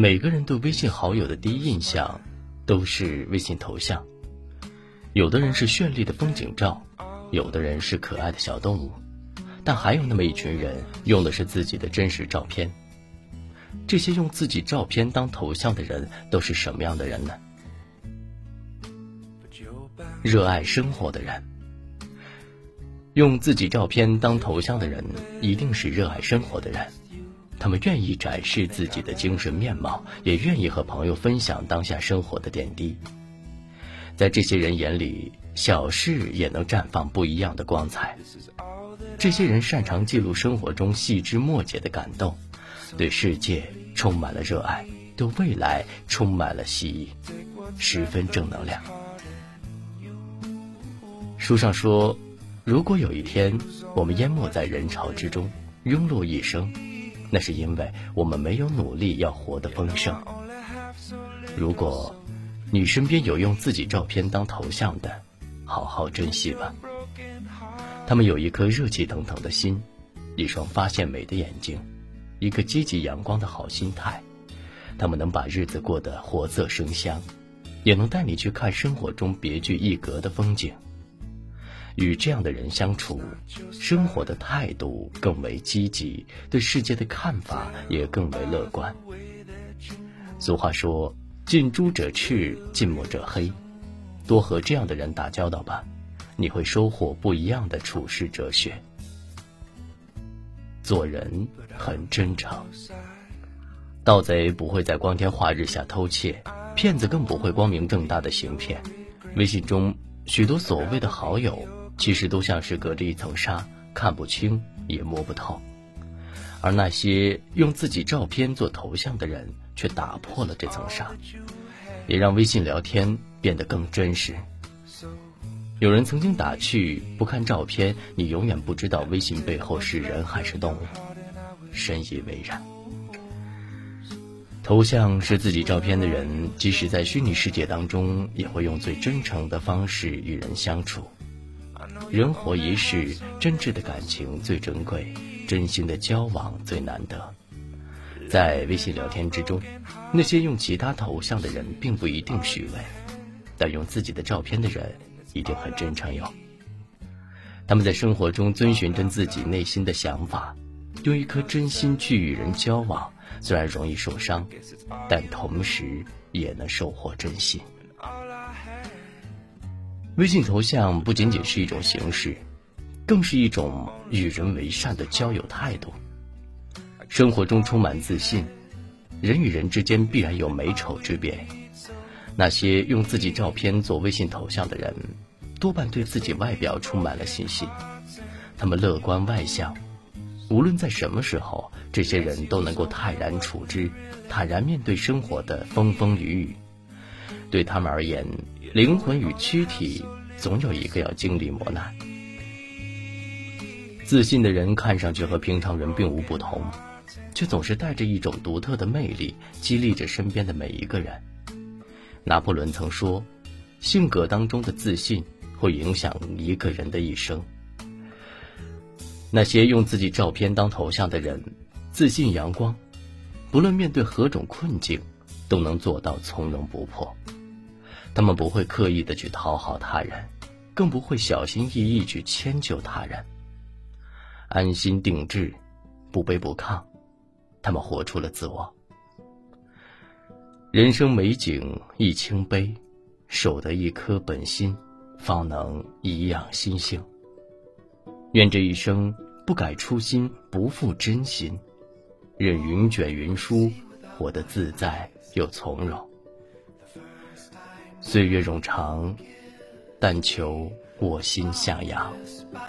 每个人对微信好友的第一印象都是微信头像，有的人是绚丽的风景照，有的人是可爱的小动物，但还有那么一群人用的是自己的真实照片。这些用自己照片当头像的人都是什么样的人呢？热爱生活的人，用自己照片当头像的人一定是热爱生活的人。他们愿意展示自己的精神面貌，也愿意和朋友分享当下生活的点滴。在这些人眼里，小事也能绽放不一样的光彩。这些人擅长记录生活中细枝末节的感动，对世界充满了热爱，对未来充满了希冀，十分正能量。书上说，如果有一天我们淹没在人潮之中，庸碌一生。那是因为我们没有努力要活得丰盛。如果你身边有用自己照片当头像的，好好珍惜吧。他们有一颗热气腾腾的心，一双发现美的眼睛，一个积极阳光的好心态。他们能把日子过得活色生香，也能带你去看生活中别具一格的风景。与这样的人相处，生活的态度更为积极，对世界的看法也更为乐观。俗话说：“近朱者赤，近墨者黑。”多和这样的人打交道吧，你会收获不一样的处世哲学。做人很真诚，盗贼不会在光天化日下偷窃，骗子更不会光明正大的行骗。微信中许多所谓的好友。其实都像是隔着一层纱，看不清也摸不透，而那些用自己照片做头像的人，却打破了这层纱，也让微信聊天变得更真实。有人曾经打趣：“不看照片，你永远不知道微信背后是人还是动物。”深以为然。头像是自己照片的人，即使在虚拟世界当中，也会用最真诚的方式与人相处。人活一世，真挚的感情最珍贵，真心的交往最难得。在微信聊天之中，那些用其他头像的人并不一定虚伪，但用自己的照片的人一定很真诚哟。他们在生活中遵循着自己内心的想法，用一颗真心去与人交往，虽然容易受伤，但同时也能收获真心。微信头像不仅仅是一种形式，更是一种与人为善的交友态度。生活中充满自信，人与人之间必然有美丑之别。那些用自己照片做微信头像的人，多半对自己外表充满了信心。他们乐观外向，无论在什么时候，这些人都能够泰然处之，坦然面对生活的风风雨雨。对他们而言，灵魂与躯体总有一个要经历磨难。自信的人看上去和平常人并无不同，却总是带着一种独特的魅力，激励着身边的每一个人。拿破仑曾说：“性格当中的自信会影响一个人的一生。”那些用自己照片当头像的人，自信阳光，不论面对何种困境，都能做到从容不迫。他们不会刻意的去讨好他人，更不会小心翼翼去迁就他人。安心定志，不卑不亢，他们活出了自我。人生美景亦清悲，守得一颗本心，方能颐养心性。愿这一生不改初心，不负真心，任云卷云舒，活得自在又从容。岁月冗长，但求我心向阳。